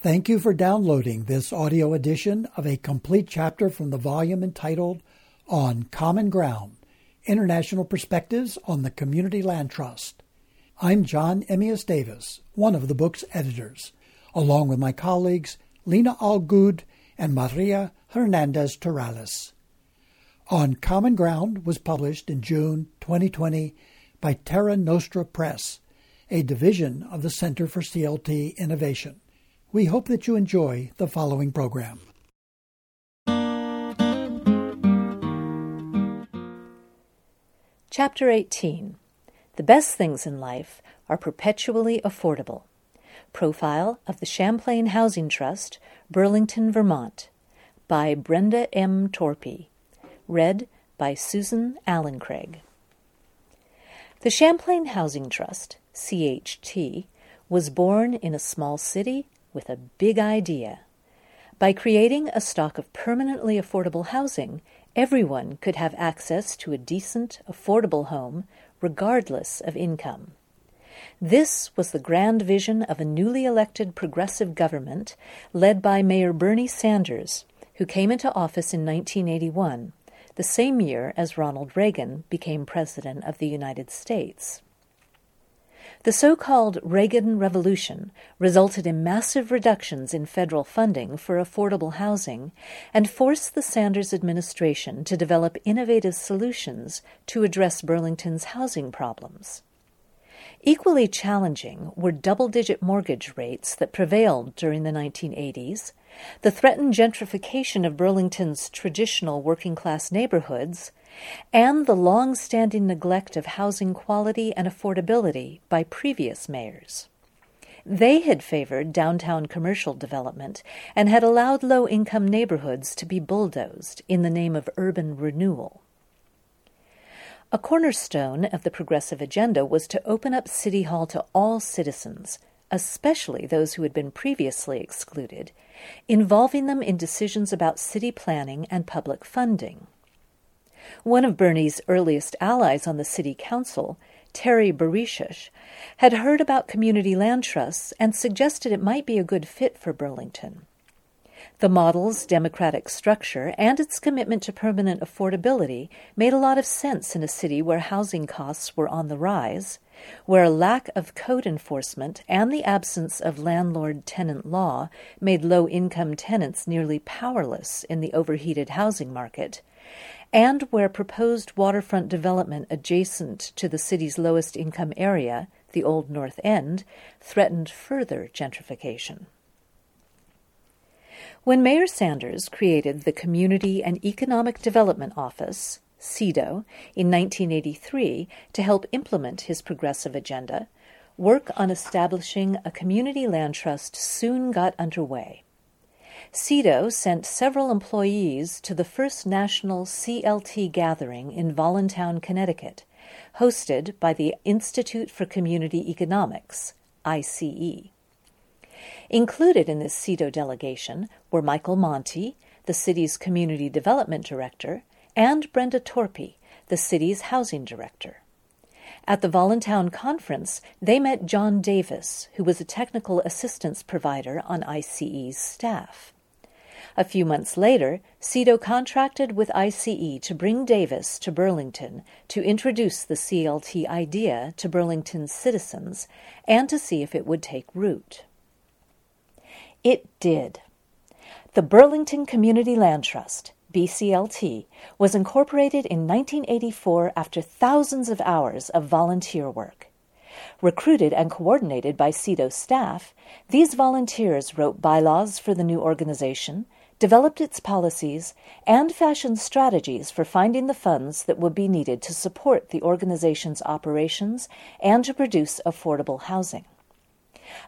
Thank you for downloading this audio edition of a complete chapter from the volume entitled On Common Ground International Perspectives on the Community Land Trust. I'm John Emmeus Davis, one of the book's editors, along with my colleagues Line Algoed and Maria Hernandez Torrales. On Common Ground was published in June 2020 by Terra Nostra Press, a division of the Center for CLT Innovation. We hope that you enjoy the following program. Chapter 18 The Best Things in Life Are Perpetually Affordable. Profile of the Champlain Housing Trust, Burlington, Vermont, by Brenda M. Torpy. Read by Susan Allen Craig. The Champlain Housing Trust, CHT, was born in a small city with a big idea. By creating a stock of permanently affordable housing, everyone could have access to a decent, affordable home, regardless of income. This was the grand vision of a newly elected progressive government led by Mayor Bernie Sanders, who came into office in 1981, the same year as Ronald Reagan became President of the United States. The so called Reagan Revolution resulted in massive reductions in federal funding for affordable housing and forced the Sanders administration to develop innovative solutions to address Burlington's housing problems. Equally challenging were double digit mortgage rates that prevailed during the 1980s, the threatened gentrification of Burlington's traditional working class neighborhoods, and the long standing neglect of housing quality and affordability by previous mayors. They had favored downtown commercial development and had allowed low income neighborhoods to be bulldozed in the name of urban renewal. A cornerstone of the progressive agenda was to open up City Hall to all citizens, especially those who had been previously excluded, involving them in decisions about city planning and public funding. One of Bernie's earliest allies on the city council, Terry Bouricius, had heard about community land trusts and suggested it might be a good fit for Burlington. The model's democratic structure and its commitment to permanent affordability made a lot of sense in a city where housing costs were on the rise, where a lack of code enforcement and the absence of landlord tenant law made low income tenants nearly powerless in the overheated housing market, and where proposed waterfront development adjacent to the city's lowest income area, the Old North End, threatened further gentrification. When Mayor Sanders created the Community and Economic Development Office, CEDO, in 1983 to help implement his progressive agenda, work on establishing a community land trust soon got underway. CEDO sent several employees to the first national CLT gathering in Voluntown, Connecticut, hosted by the Institute for Community Economics, ICE. Included in this CEDO delegation were Michael Monte, the city's community development director, and Brenda Torpy, the city's housing director. At the Voluntown conference, they met John Davis, who was a technical assistance provider on ICE's staff. A few months later, CEDO contracted with ICE to bring Davis to Burlington to introduce the CLT idea to Burlington's citizens and to see if it would take root. It did. The Burlington Community Land Trust, BCLT, was incorporated in 1984 after thousands of hours of volunteer work. Recruited and coordinated by CEDO staff, these volunteers wrote bylaws for the new organization, developed its policies, and fashioned strategies for finding the funds that would be needed to support the organization's operations and to produce affordable housing.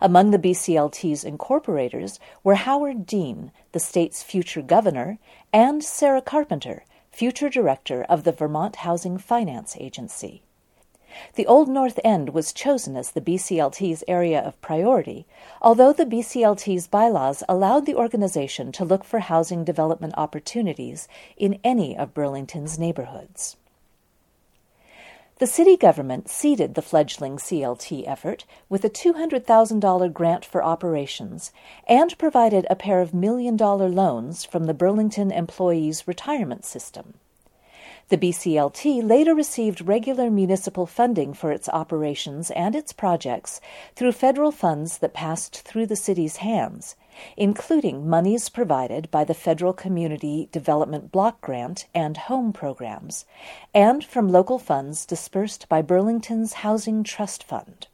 Among the BCLT's incorporators were Howard Dean, the state's future governor, and Sarah Carpenter, future director of the Vermont Housing Finance Agency. The Old North End was chosen as the BCLT's area of priority, although the BCLT's bylaws allowed the organization to look for housing development opportunities in any of Burlington's neighborhoods. The city government seeded the fledgling CLT effort with a $200,000 grant for operations and provided a pair of million dollar loans from the Burlington Employees Retirement System. The BCLT later received regular municipal funding for its operations and its projects through federal funds that passed through the city's hands, including monies provided by the Federal Community Development Block Grant and Home programs, and from local funds dispersed by Burlington's Housing Trust Fund.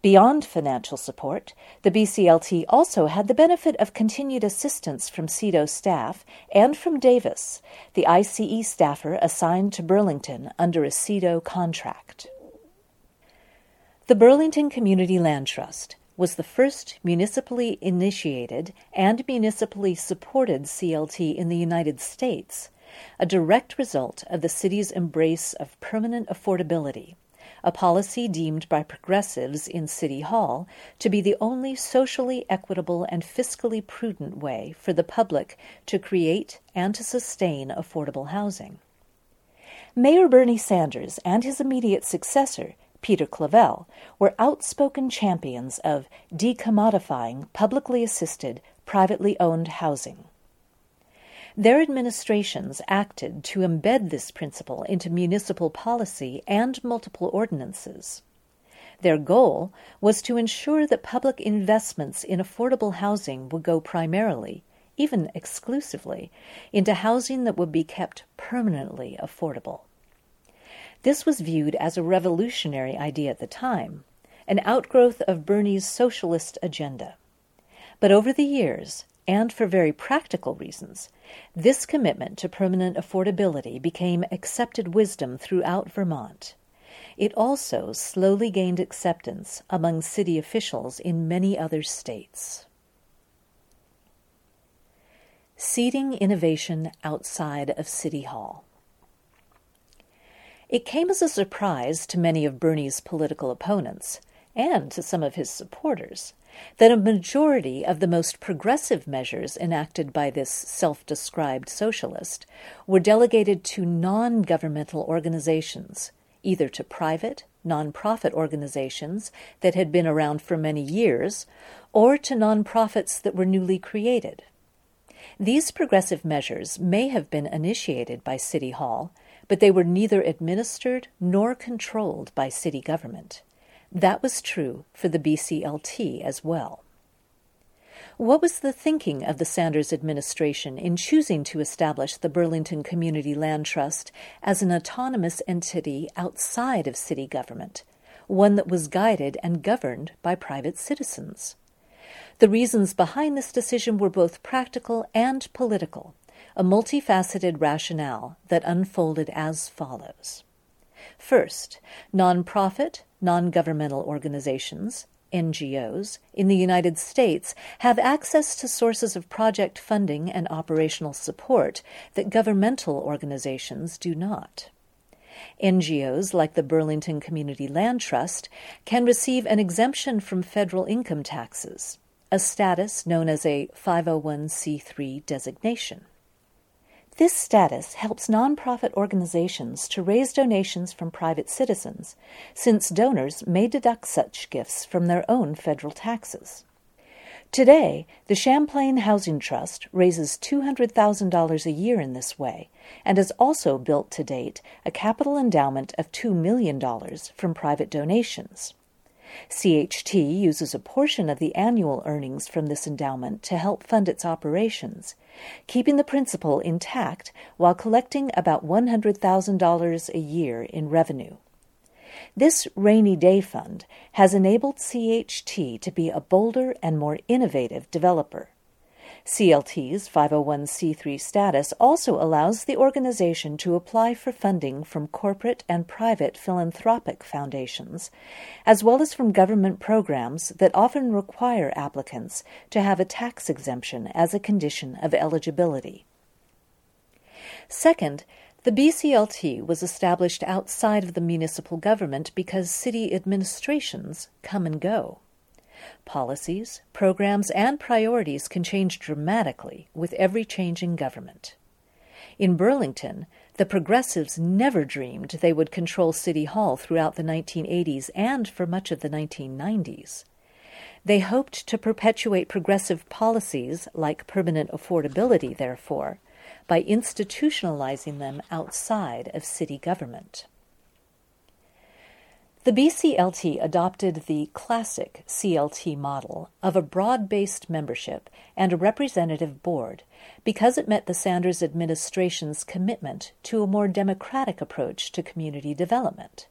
Beyond financial support, the BCLT also had the benefit of continued assistance from CEDO staff and from Davis, the ICE staffer assigned to Burlington under a CEDO contract. The Burlington Community Land Trust was the first municipally initiated and municipally supported CLT in the United States, a direct result of the city's embrace of permanent affordability a policy deemed by progressives in City Hall to be the only socially equitable and fiscally prudent way for the public to create and to sustain affordable housing. Mayor Bernie Sanders and his immediate successor, Peter Clavelle, were outspoken champions of decommodifying publicly assisted, privately owned housing. Their administrations acted to embed this principle into municipal policy and multiple ordinances. Their goal was to ensure that public investments in affordable housing would go primarily, even exclusively, into housing that would be kept permanently affordable. This was viewed as a revolutionary idea at the time, an outgrowth of Bernie's socialist agenda. But over the years, and for very practical reasons, this commitment to permanent affordability became accepted wisdom throughout Vermont. It also slowly gained acceptance among city officials in many other states. Seeding innovation outside of City Hall. It came as a surprise to many of Bernie's political opponents and to some of his supporters that a majority of the most progressive measures enacted by this self described socialist were delegated to non governmental organizations, either to private, nonprofit organizations that had been around for many years, or to nonprofits that were newly created. These progressive measures may have been initiated by City Hall, but they were neither administered nor controlled by city government. That was true for the BCLT as well. What was the thinking of the Sanders administration in choosing to establish the Burlington Community Land Trust as an autonomous entity outside of city government, one that was guided and governed by private citizens? The reasons behind this decision were both practical and political, a multifaceted rationale that unfolded as follows. First, nonprofit, non governmental organizations, NGOs, in the United States have access to sources of project funding and operational support that governmental organizations do not. NGOs like the Burlington Community Land Trust can receive an exemption from federal income taxes, a status known as a 501c3 designation. This status helps nonprofit organizations to raise donations from private citizens, since donors may deduct such gifts from their own federal taxes. Today, the Champlain Housing Trust raises $200,000 a year in this way and has also built to date a capital endowment of $2 million from private donations. CHT uses a portion of the annual earnings from this endowment to help fund its operations, keeping the principal intact while collecting about $100,000 a year in revenue. This rainy day fund has enabled CHT to be a bolder and more innovative developer. CLT's 501c3 status also allows the organization to apply for funding from corporate and private philanthropic foundations, as well as from government programs that often require applicants to have a tax exemption as a condition of eligibility. Second, the BCLT was established outside of the municipal government because city administrations come and go. Policies, programs, and priorities can change dramatically with every change in government. In Burlington, The progressives never dreamed they would control City Hall throughout the 1980s and for much of the 1990s. They hoped to perpetuate progressive policies like permanent affordability, therefore, by institutionalizing them outside of city government. The BCLT adopted the classic CLT model of a broad based membership and a representative board because it met the Sanders administration's commitment to a more democratic approach to community development.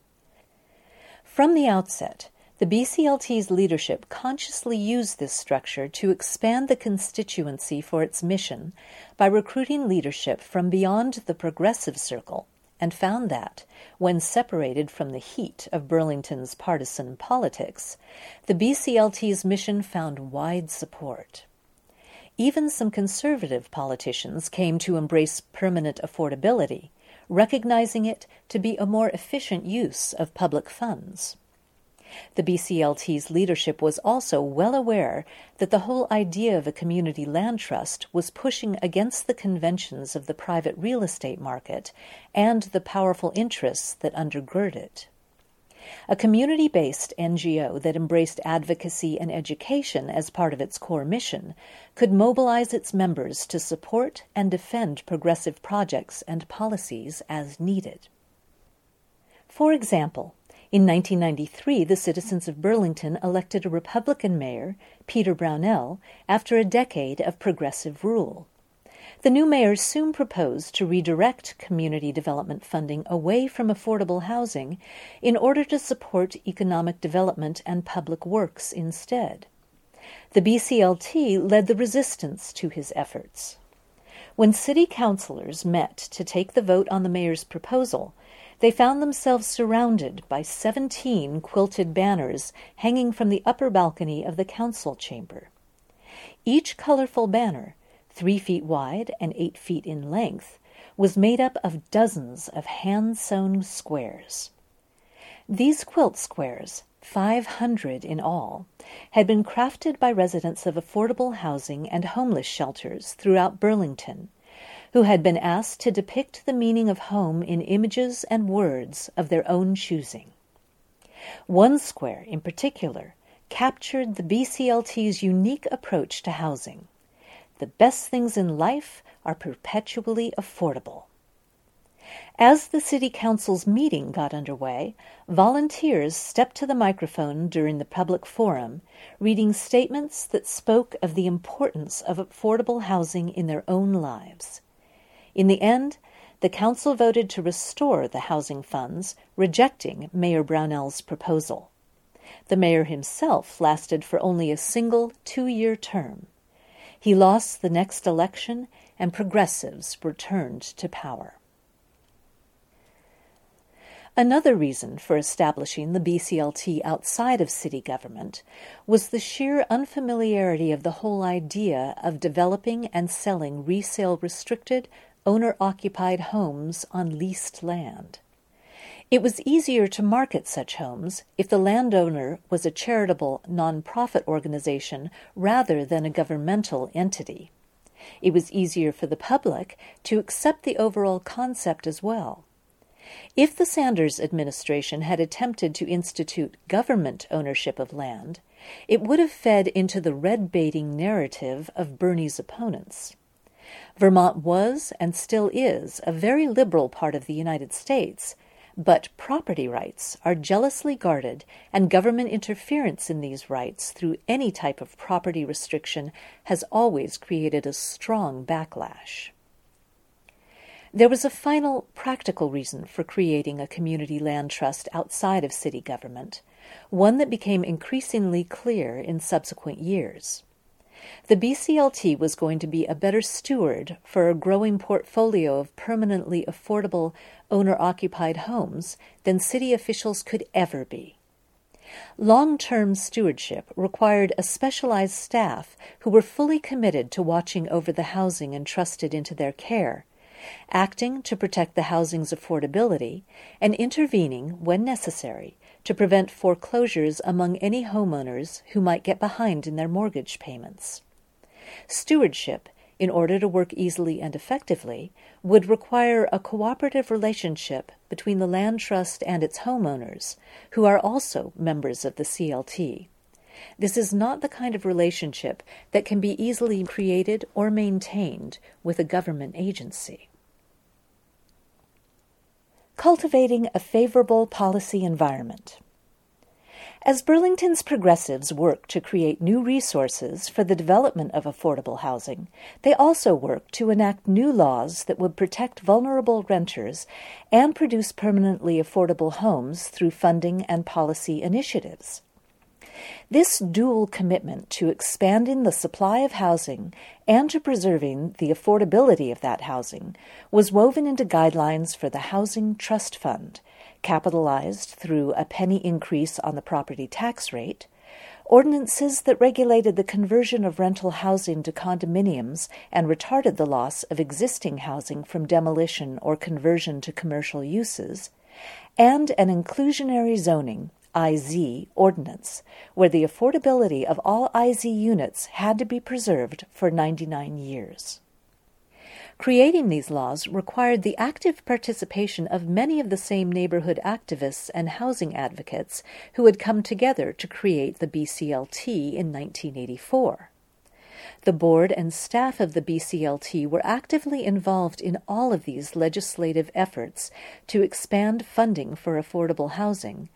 From the outset, the BCLT's leadership consciously used this structure to expand the constituency for its mission by recruiting leadership from beyond the progressive circle and found that, when separated from the heat of Burlington's partisan politics, the BCLT's mission found wide support. Even some conservative politicians came to embrace permanent affordability, recognizing it to be a more efficient use of public funds. The BCLT's leadership was also well aware that the whole idea of a community land trust was pushing against the conventions of the private real estate market and the powerful interests that undergird it. A community based NGO that embraced advocacy and education as part of its core mission could mobilize its members to support and defend progressive projects and policies as needed. For example, in 1993, the citizens of Burlington elected a Republican mayor, Peter Brownell, after a decade of progressive rule. The new mayor soon proposed to redirect community development funding away from affordable housing in order to support economic development and public works instead. The BCLT led the resistance to his efforts. When city councilors met to take the vote on the mayor's proposal, they found themselves surrounded by seventeen quilted banners hanging from the upper balcony of the council chamber. Each colorful banner, three feet wide and eight feet in length, was made up of dozens of hand sewn squares. These quilt squares, 500 in all, had been crafted by residents of affordable housing and homeless shelters throughout Burlington who had been asked to depict the meaning of home in images and words of their own choosing. One square, in particular, captured the BCLT's unique approach to housing. The best things in life are perpetually affordable. As the City Council's meeting got underway, volunteers stepped to the microphone during the public forum, reading statements that spoke of the importance of affordable housing in their own lives. In the end, the council voted to restore the housing funds, rejecting Mayor Brownell's proposal. The mayor himself lasted for only a single two year term. He lost the next election, and progressives returned to power. Another reason for establishing the BCLT outside of city government was the sheer unfamiliarity of the whole idea of developing and selling resale restricted owner occupied homes on leased land. It was easier to market such homes if the landowner was a charitable nonprofit organization rather than a governmental entity. It was easier for the public to accept the overall concept as well. If the Sanders administration had attempted to institute government ownership of land, it would have fed into the red baiting narrative of Bernie's opponents. Vermont was and still is a very liberal part of the United States, but property rights are jealously guarded, and government interference in these rights through any type of property restriction has always created a strong backlash. There was a final practical reason for creating a community land trust outside of city government, one that became increasingly clear in subsequent years. The BCLT was going to be a better steward for a growing portfolio of permanently affordable owner occupied homes than city officials could ever be. Long term stewardship required a specialized staff who were fully committed to watching over the housing entrusted into their care, acting to protect the housing's affordability, and intervening, when necessary, to prevent foreclosures among any homeowners who might get behind in their mortgage payments. Stewardship in order to work easily and effectively, would require a cooperative relationship between the land trust and its homeowners, who are also members of the CLT. This is not the kind of relationship that can be easily created or maintained with a government agency. Cultivating a favorable policy environment. As Burlington's progressives work to create new resources for the development of affordable housing, they also work to enact new laws that would protect vulnerable renters and produce permanently affordable homes through funding and policy initiatives. This dual commitment to expanding the supply of housing and to preserving the affordability of that housing was woven into guidelines for the Housing Trust Fund, capitalized through a penny increase on the property tax rate, ordinances that regulated the conversion of rental housing to condominiums and retarded the loss of existing housing from demolition or conversion to commercial uses, and an inclusionary zoning IZ ordinance, where the affordability of all IZ units had to be preserved for 99 years. Creating these laws required the active participation of many of the same neighborhood activists and housing advocates who had come together to create the BCLT in 1984. The board and staff of the BCLT were actively involved in all of these legislative efforts to expand funding for affordable housing,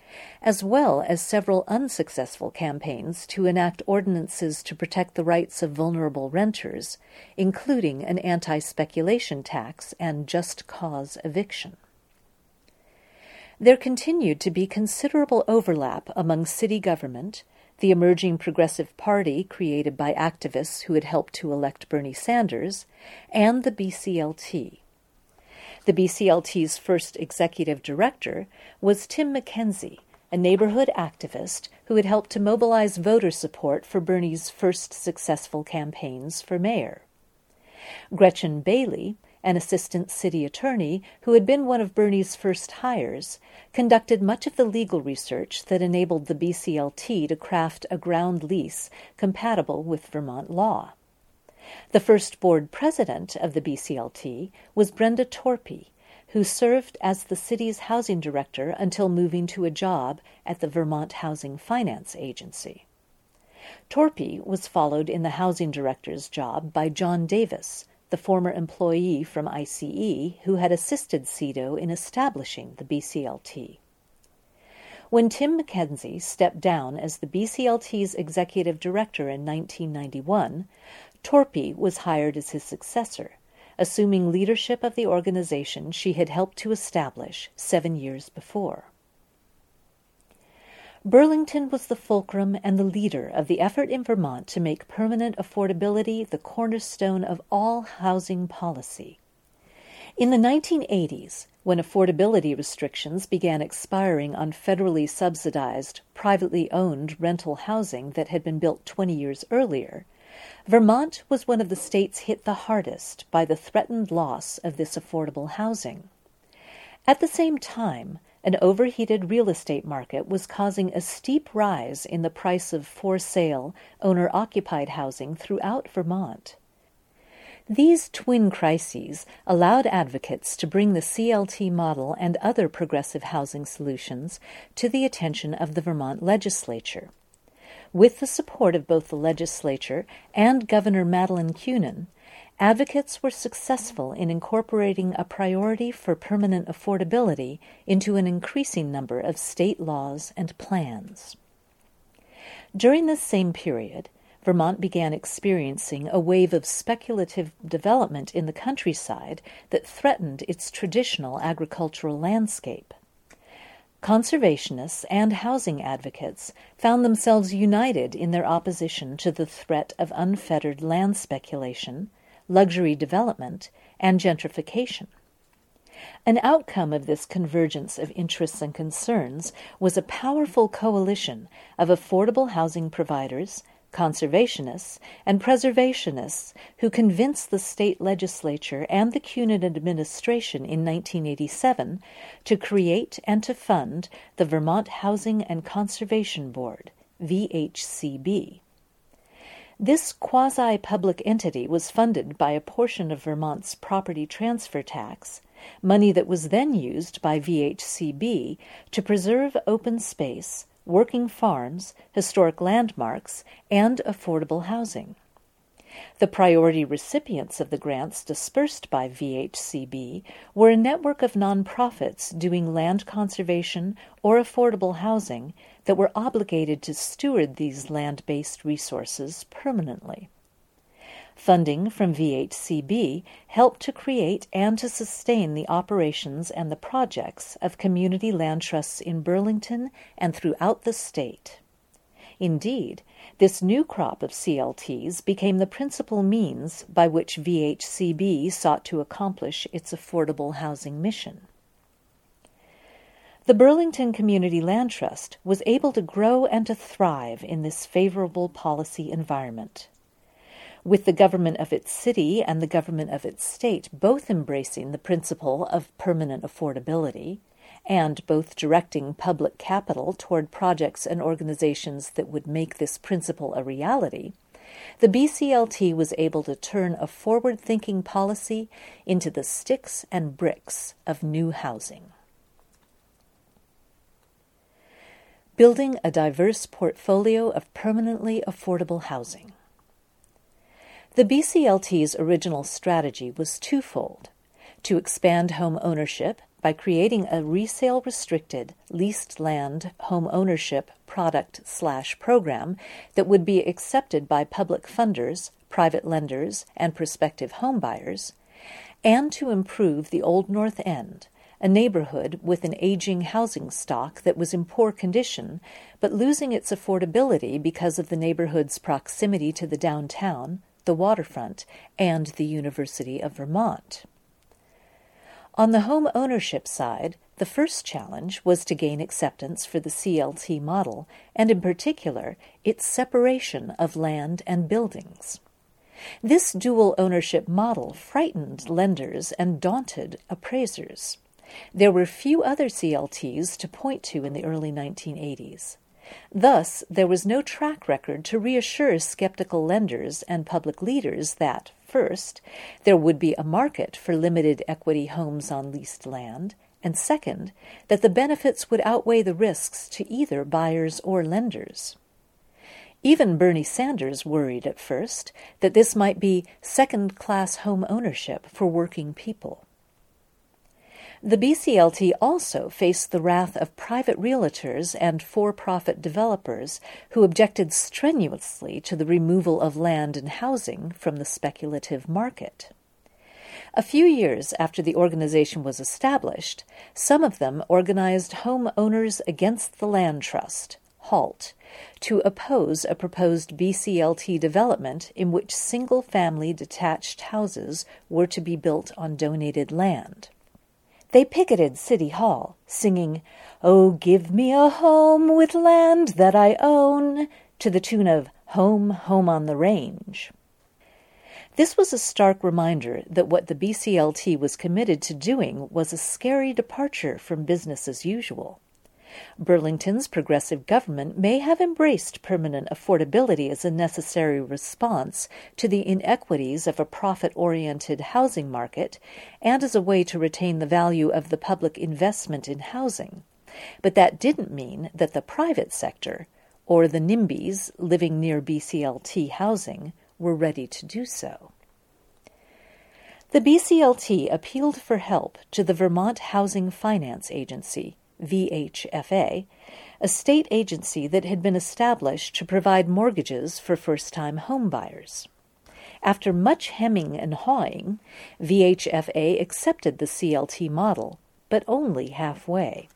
as well as several unsuccessful campaigns to enact ordinances to protect the rights of vulnerable renters, including an anti speculation tax and just cause eviction. There continued to be considerable overlap among city government, the emerging Progressive Party created by activists who had helped to elect Bernie Sanders, and the BCLT. The BCLT's first executive director was Tim McKenzie, a neighborhood activist who had helped to mobilize voter support for Bernie's first successful campaigns for mayor. Gretchen Bailey, an assistant city attorney who had been one of Bernie's first hires, conducted much of the legal research that enabled the BCLT to craft a ground lease compatible with Vermont law. The first board president of the BCLT was Brenda Torpy, who served as the city's housing director until moving to a job at the Vermont Housing Finance Agency. Torpy was followed in the housing director's job by John Davis, the former employee from ICE who had assisted CEDO in establishing the BCLT. When Tim McKenzie stepped down as the BCLT's executive director in 1991, Torpy was hired as his successor, assuming leadership of the organization she had helped to establish seven years before. Burlington was the fulcrum and the leader of the effort in Vermont to make permanent affordability the cornerstone of all housing policy. In the 1980s, when affordability restrictions began expiring on federally subsidized, privately owned rental housing that had been built 20 years earlier, Vermont was one of the states hit the hardest by the threatened loss of this affordable housing. At the same time, an overheated real estate market was causing a steep rise in the price of for sale, owner occupied housing throughout Vermont. These twin crises allowed advocates to bring the CLT model and other progressive housing solutions to the attention of the Vermont legislature. With the support of both the legislature and Governor Madeleine Kunin, advocates were successful in incorporating a priority for permanent affordability into an increasing number of state laws and plans. During this same period, Vermont began experiencing a wave of speculative development in the countryside that threatened its traditional agricultural landscape. Conservationists and housing advocates found themselves united in their opposition to the threat of unfettered land speculation luxury development, and gentrification. An outcome of this convergence of interests and concerns was a powerful coalition of affordable housing providers, conservationists, and preservationists who convinced the state legislature and the Kunin administration in 1987 to create and to fund the Vermont Housing and Conservation Board, VHCB. This quasi public entity was funded by a portion of Vermont's property transfer tax, money that was then used by VHCB to preserve open space, working farms, historic landmarks, and affordable housing. The priority recipients of the grants dispersed by VHCB were a network of nonprofits doing land conservation or affordable housing that were obligated to steward these land based resources permanently. Funding from VHCB helped to create and to sustain the operations and the projects of community land trusts in Burlington and throughout the state. Indeed, this new crop of CLTs became the principal means by which VHCB sought to accomplish its affordable housing mission. The Burlington Community Land Trust was able to grow and to thrive in this favorable policy environment. With the government of its city and the government of its state both embracing the principle of permanent affordability, and both directing public capital toward projects and organizations that would make this principle a reality, the BCLT was able to turn a forward thinking policy into the sticks and bricks of new housing. Building a diverse portfolio of permanently affordable housing. The BCLT's original strategy was twofold to expand home ownership by creating a resale restricted leased land home ownership product slash program that would be accepted by public funders, private lenders, and prospective homebuyers, and to improve the Old North End, a neighborhood with an aging housing stock that was in poor condition, but losing its affordability because of the neighborhood's proximity to the downtown, the waterfront, and the University of Vermont. On the home ownership side, the first challenge was to gain acceptance for the CLT model, and in particular, its separation of land and buildings. This dual ownership model frightened lenders and daunted appraisers. There were few other CLTs to point to in the early 1980s. Thus, there was no track record to reassure skeptical lenders and public leaders that, first, there would be a market for limited equity homes on leased land, and second, that the benefits would outweigh the risks to either buyers or lenders. Even Bernie Sanders worried at first that this might be second class home ownership for working people. The BCLT also faced the wrath of private realtors and for profit developers who objected strenuously to the removal of land and housing from the speculative market. A few years after the organization was established, some of them organized Home Owners Against the Land Trust, HALT, to oppose a proposed BCLT development in which single family detached houses were to be built on donated land. They picketed City Hall, singing, Oh, give me a home with land that I own, to the tune of Home, Home on the Range. This was a stark reminder that what the BCLT was committed to doing was a scary departure from business as usual. Burlington's progressive government may have embraced permanent affordability as a necessary response to the inequities of a profit oriented housing market and as a way to retain the value of the public investment in housing. But that didn't mean that the private sector, or the NIMBYs living near BCLT housing, were ready to do so. The BCLT appealed for help to the Vermont Housing Finance Agency VHFA, a state agency that had been established to provide mortgages for first time homebuyers. After much hemming and hawing, VHFA accepted the CLT model, but only halfway.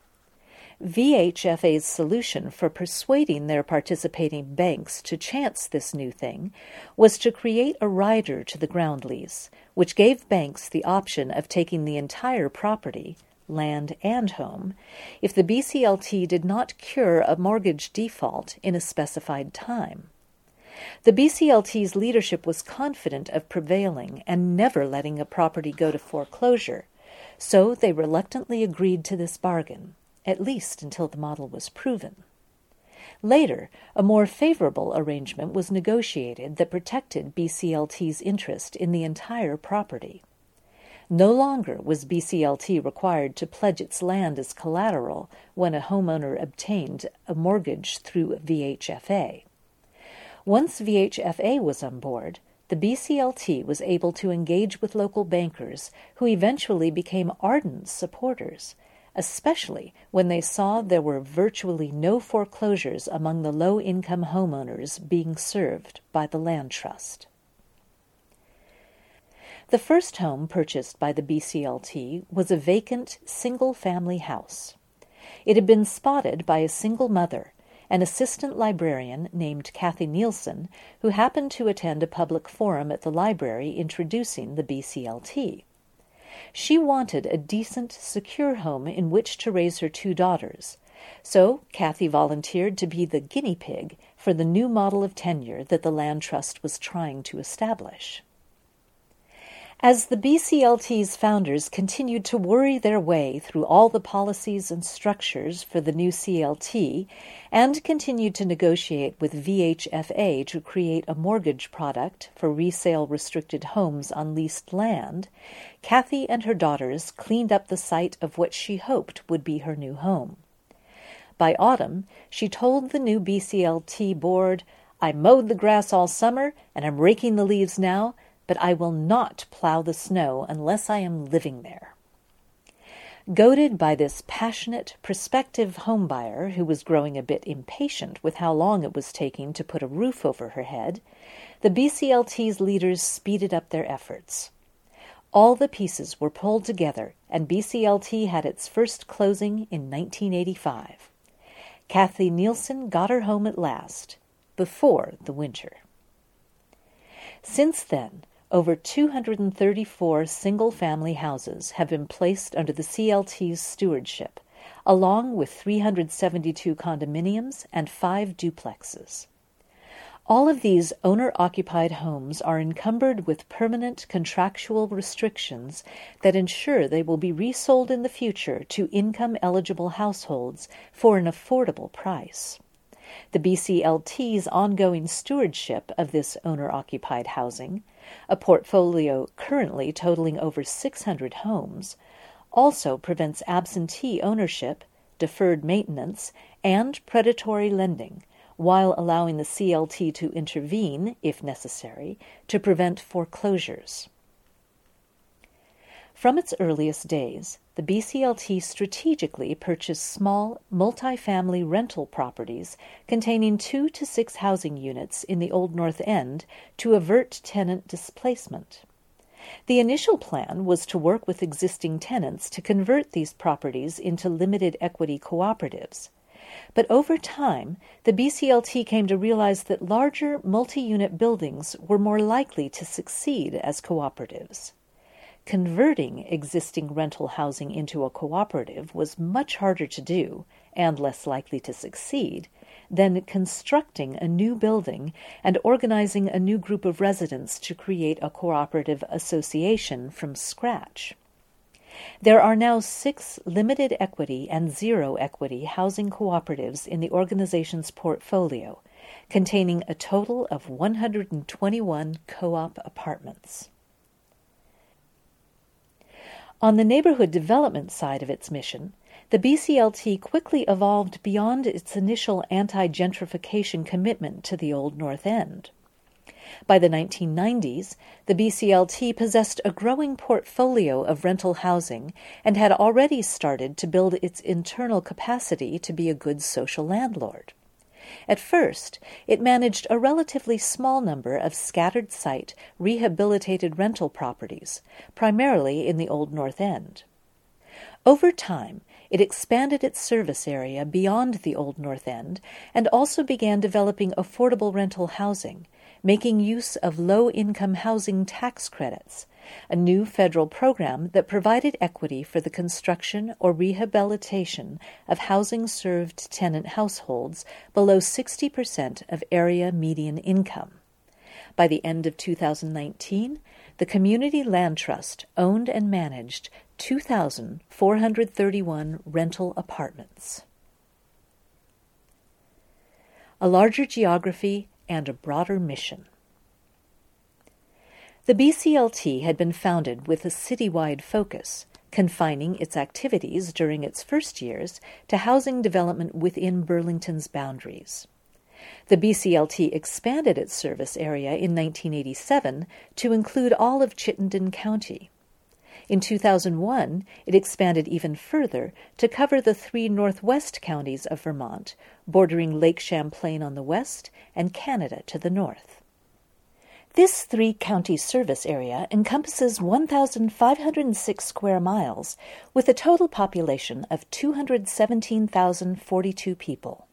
VHFA's solution for persuading their participating banks to chance this new thing was to create a rider to the ground lease, which gave banks the option of taking the entire property land, and home, if the BCLT did not cure a mortgage default in a specified time. The BCLT's leadership was confident of prevailing and never letting a property go to foreclosure, so they reluctantly agreed to this bargain, at least until the model was proven. Later, a more favorable arrangement was negotiated that protected BCLT's interest in the entire property. No longer was BCLT required to pledge its land as collateral when a homeowner obtained a mortgage through VHFA. Once VHFA was on board, the BCLT was able to engage with local bankers who eventually became ardent supporters, especially when they saw there were virtually no foreclosures among the low income homeowners being served by the land trust. The first home purchased by the BCLT was a vacant single family house. It had been spotted by a single mother, an assistant librarian named Kathy Nielsen, who happened to attend a public forum at the library introducing the BCLT. She wanted a decent, secure home in which to raise her two daughters, so Kathy volunteered to be the guinea pig for the new model of tenure that the Land Trust was trying to establish. As the BCLT's founders continued to worry their way through all the policies and structures for the new CLT and continued to negotiate with VHFA to create a mortgage product for resale restricted homes on leased land, Kathy and her daughters cleaned up the site of what she hoped would be her new home. By autumn, she told the new BCLT board, I mowed the grass all summer and I'm raking the leaves now but I will not plow the snow unless I am living there. Goaded by this passionate, prospective homebuyer who was growing a bit impatient with how long it was taking to put a roof over her head, the BCLT's leaders speeded up their efforts. All the pieces were pulled together, and BCLT had its first closing in 1985. Kathy Nielsen got her home at last, before the winter. Since then, over 234 single family houses have been placed under the CLT's stewardship, along with 372 condominiums and five duplexes. All of these owner occupied homes are encumbered with permanent contractual restrictions that ensure they will be resold in the future to income eligible households for an affordable price. The BCLT's ongoing stewardship of this owner occupied housing a portfolio currently totaling over 600 homes, also prevents absentee ownership, deferred maintenance, and predatory lending, while allowing the CLT to intervene, if necessary, to prevent foreclosures. From its earliest days, the BCLT strategically purchased small, multi-family rental properties containing two to six housing units in the Old North End to avert tenant displacement. The initial plan was to work with existing tenants to convert these properties into limited equity cooperatives. But over time, the BCLT came to realize that larger multi unit buildings were more likely to succeed as cooperatives. Converting existing rental housing into a cooperative was much harder to do and less likely to succeed than constructing a new building and organizing a new group of residents to create a cooperative association from scratch. There are now six limited equity and zero equity housing cooperatives in the organization's portfolio, containing a total of 121 co op apartments. On the neighborhood development side of its mission, the BCLT quickly evolved beyond its initial anti gentrification commitment to the Old North End. By the 1990s, the BCLT possessed a growing portfolio of rental housing and had already started to build its internal capacity to be a good social landlord. At first, it managed a relatively small number of scattered site, rehabilitated rental properties, primarily in the Old North End. Over time, it expanded its service area beyond the Old North End and also began developing affordable rental housing, making use of low income housing tax credits a new federal program that provided equity for the construction or rehabilitation of housing served tenant households below 60% of area median income. By the end of 2019, the Community Land Trust owned and managed 2,431 rental apartments. a larger geography, and a broader mission. The BCLT had been founded with a citywide focus, confining its activities during its first years to housing development within Burlington's boundaries. The BCLT expanded its service area in 1987 to include all of Chittenden County. In 2001, it expanded even further to cover the three northwest counties of Vermont, bordering Lake Champlain on the west and Canada to the north. This three county service area encompasses 1,506 square miles with a total population of 217,042 people.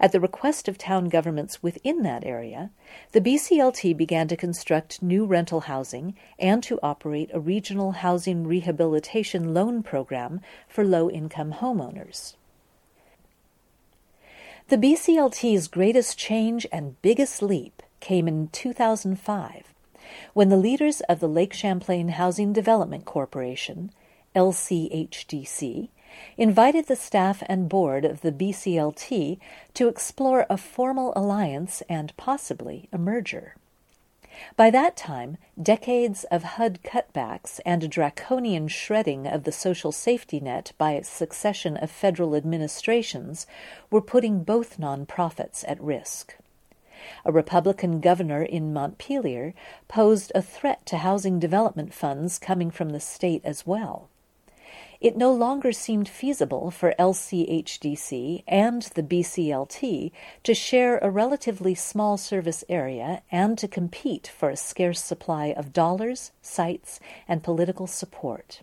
At the request of town governments within that area, the BCLT began to construct new rental housing and to operate a regional housing rehabilitation loan program for low income homeowners. The BCLT's greatest change and biggest leap came in 2005 when the leaders of the Lake Champlain Housing Development Corporation, LCHDC, invited the staff and board of the BCLT to explore a formal alliance and possibly a merger. By that time, decades of HUD cutbacks and a draconian shredding of the social safety net by a succession of federal administrations were putting both nonprofits at risk. A Republican governor in Montpelier posed a threat to housing development funds coming from the state as well it no longer seemed feasible for LCHDC and the BCLT to share a relatively small service area and to compete for a scarce supply of dollars, sites, and political support.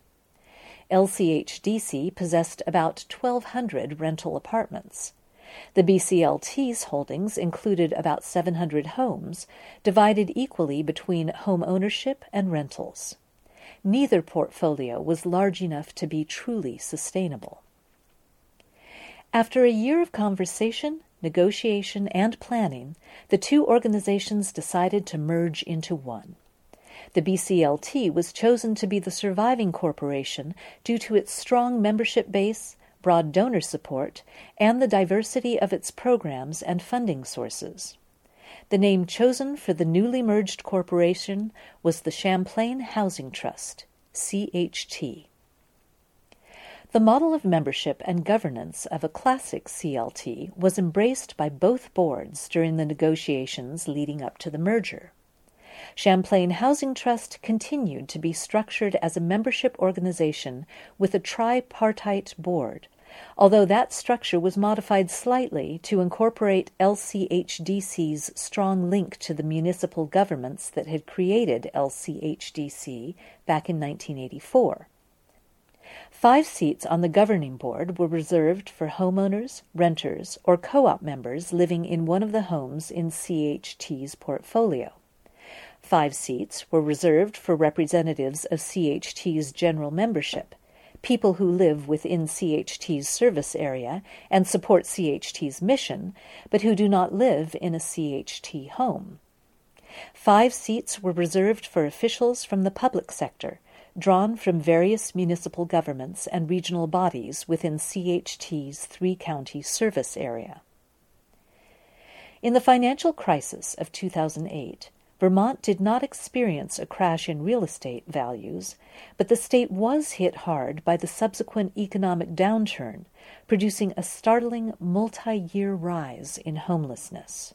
LCHDC possessed about 1,200 rental apartments. The BCLT's holdings included about 700 homes, divided equally between home ownership and rentals neither portfolio was large enough to be truly sustainable. After a year of conversation, negotiation, and planning, the two organizations decided to merge into one. The BCLT was chosen to be the surviving corporation due to its strong membership base, broad donor support, and the diversity of its programs and funding sources. The name chosen for the newly merged corporation was the Champlain Housing Trust, CHT. The model of membership and governance of a classic CLT was embraced by both boards during the negotiations leading up to the merger. Champlain Housing Trust continued to be structured as a membership organization with a tripartite board although that structure was modified slightly to incorporate LCHDC's strong link to the municipal governments that had created LCHDC back in 1984. Five seats on the governing board were reserved for homeowners, renters, or co op members living in one of the homes in CHT's portfolio. Five seats were reserved for representatives of CHT's general membership, people who live within CHT's service area and support CHT's mission, but who do not live in a CHT home. Five seats were reserved for officials from the public sector, drawn from various municipal governments and regional bodies within CHT's three county service area. In the financial crisis of 2008, Vermont did not experience a crash in real estate values, but the state was hit hard by the subsequent economic downturn, producing a startling multi year rise in homelessness.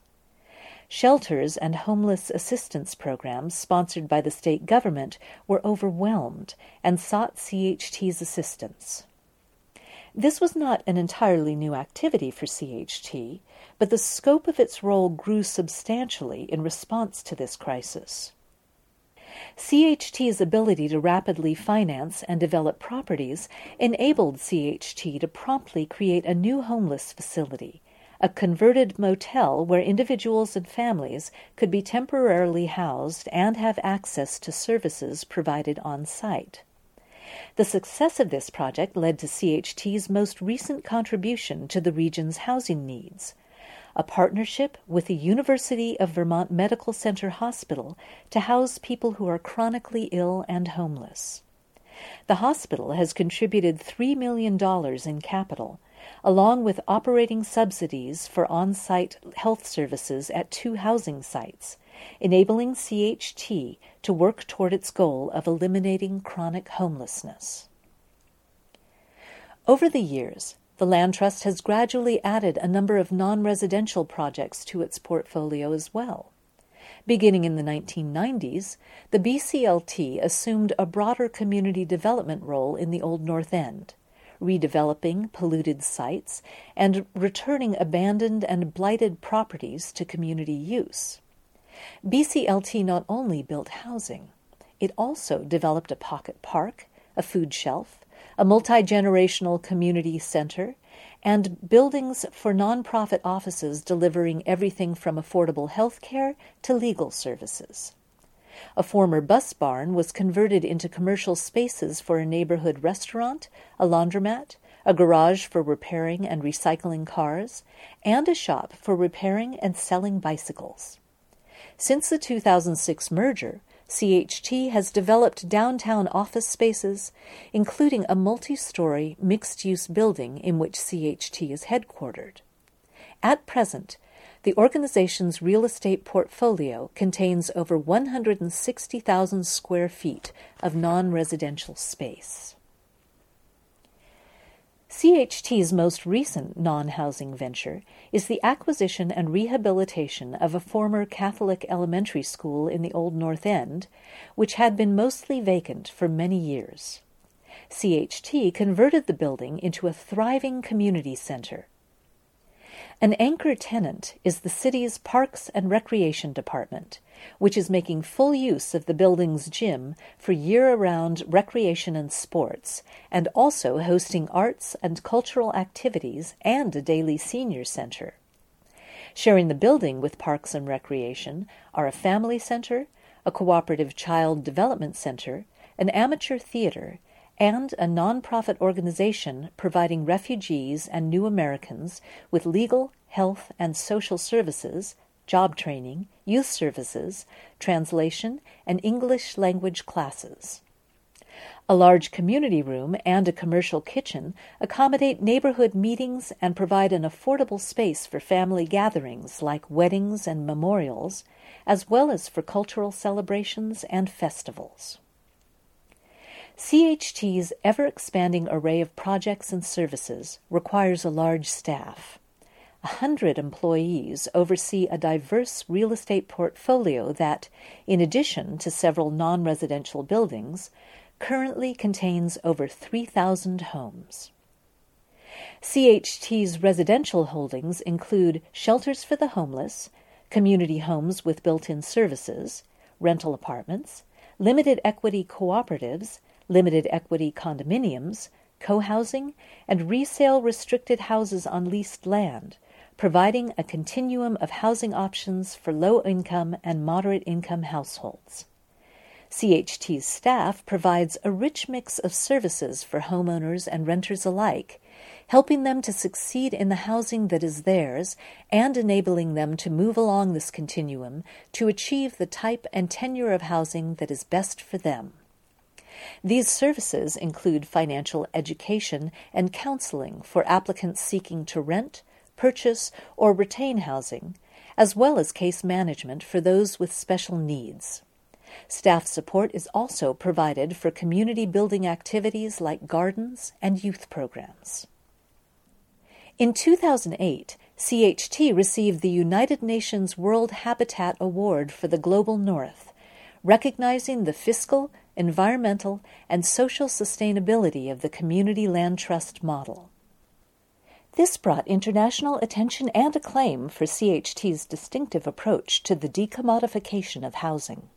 Shelters and homeless assistance programs sponsored by the state government were overwhelmed and sought CHT's assistance. This was not an entirely new activity for CHT, but the scope of its role grew substantially in response to this crisis. CHT's ability to rapidly finance and develop properties enabled CHT to promptly create a new homeless facility, a converted motel where individuals and families could be temporarily housed and have access to services provided on site. The success of this project led to CHT's most recent contribution to the region's housing needs a partnership with the University of Vermont Medical Center Hospital to house people who are chronically ill and homeless. The hospital has contributed $3 million in capital, along with operating subsidies for on site health services at two housing sites, enabling CHT to work toward its goal of eliminating chronic homelessness. Over the years, the Land Trust has gradually added a number of non residential projects to its portfolio as well. Beginning in the 1990s, the BCLT assumed a broader community development role in the Old North End, redeveloping polluted sites and returning abandoned and blighted properties to community use. BCLT not only built housing, it also developed a pocket park, a food shelf, a multi generational community center, and buildings for nonprofit offices delivering everything from affordable health care to legal services. A former bus barn was converted into commercial spaces for a neighborhood restaurant, a laundromat, a garage for repairing and recycling cars, and a shop for repairing and selling bicycles. Since the 2006 merger, CHT has developed downtown office spaces, including a multi story mixed use building in which CHT is headquartered. At present, the organization's real estate portfolio contains over 160,000 square feet of non residential space. CHT's most recent non housing venture is the acquisition and rehabilitation of a former Catholic elementary school in the Old North End, which had been mostly vacant for many years. CHT converted the building into a thriving community center an anchor tenant is the city's Parks and Recreation Department, which is making full use of the building's gym for year round recreation and sports, and also hosting arts and cultural activities and a daily senior center. Sharing the building with Parks and Recreation are a family center, a cooperative child development center, an amateur theater, and a nonprofit organization providing refugees and new Americans with legal, health, and social services, job training, youth services, translation, and English language classes. A large community room and a commercial kitchen accommodate neighborhood meetings and provide an affordable space for family gatherings like weddings and memorials, as well as for cultural celebrations and festivals. CHT's ever expanding array of projects and services requires a large staff. A hundred employees oversee a diverse real estate portfolio that, in addition to several non residential buildings, currently contains over 3,000 homes. CHT's residential holdings include shelters for the homeless, community homes with built in services, rental apartments, limited equity cooperatives, limited equity condominiums, co housing, and resale restricted houses on leased land, providing a continuum of housing options for low income and moderate income households. CHT's staff provides a rich mix of services for homeowners and renters alike, helping them to succeed in the housing that is theirs and enabling them to move along this continuum to achieve the type and tenure of housing that is best for them. These services include financial education and counseling for applicants seeking to rent, purchase, or retain housing, as well as case management for those with special needs. Staff support is also provided for community building activities like gardens and youth programs. In 2008, CHT received the United Nations World Habitat Award for the Global North, recognizing the fiscal, environmental, and social sustainability of the Community Land Trust model. This brought international attention and acclaim for CHT's distinctive approach to the decommodification of housing.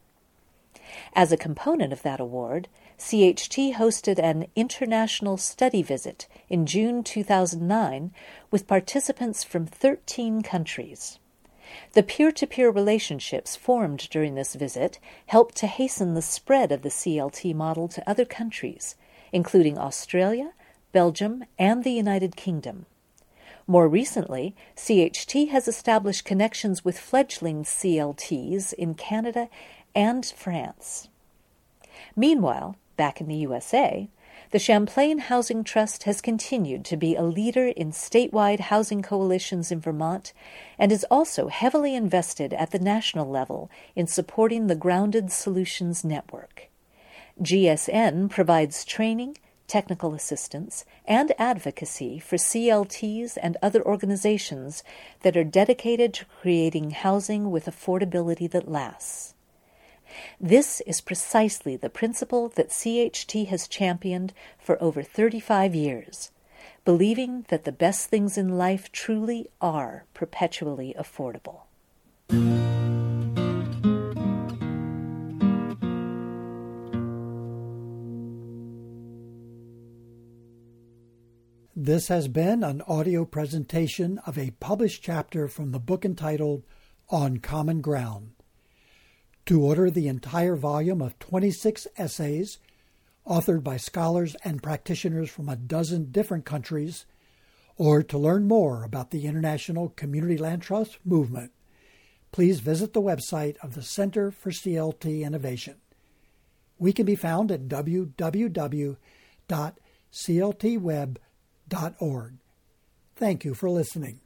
As a component of that award, CHT hosted an international study visit in June 2009 with participants from 13 countries. The peer to peer relationships formed during this visit helped to hasten the spread of the CLT model to other countries, including Australia, Belgium, and the United Kingdom. More recently, CHT has established connections with fledgling CLTs in Canada and France. Meanwhile, back in the USA, The Champlain Housing Trust has continued to be a leader in statewide housing coalitions in Vermont and is also heavily invested at the national level in supporting the Grounded Solutions Network. GSN provides training, technical assistance, and advocacy for CLTs and other organizations that are dedicated to creating housing with affordability that lasts. This is precisely the principle that CHT has championed for over 35 years, believing that the best things in life truly are perpetually affordable. This has been an audio presentation of a published chapter from the book entitled On Common Ground. To order the entire volume of 26 essays, authored by scholars and practitioners from a dozen different countries, or to learn more about the International Community Land Trust movement, please visit the website of the Center for CLT Innovation. We can be found at www.cltweb.org. Thank you for listening.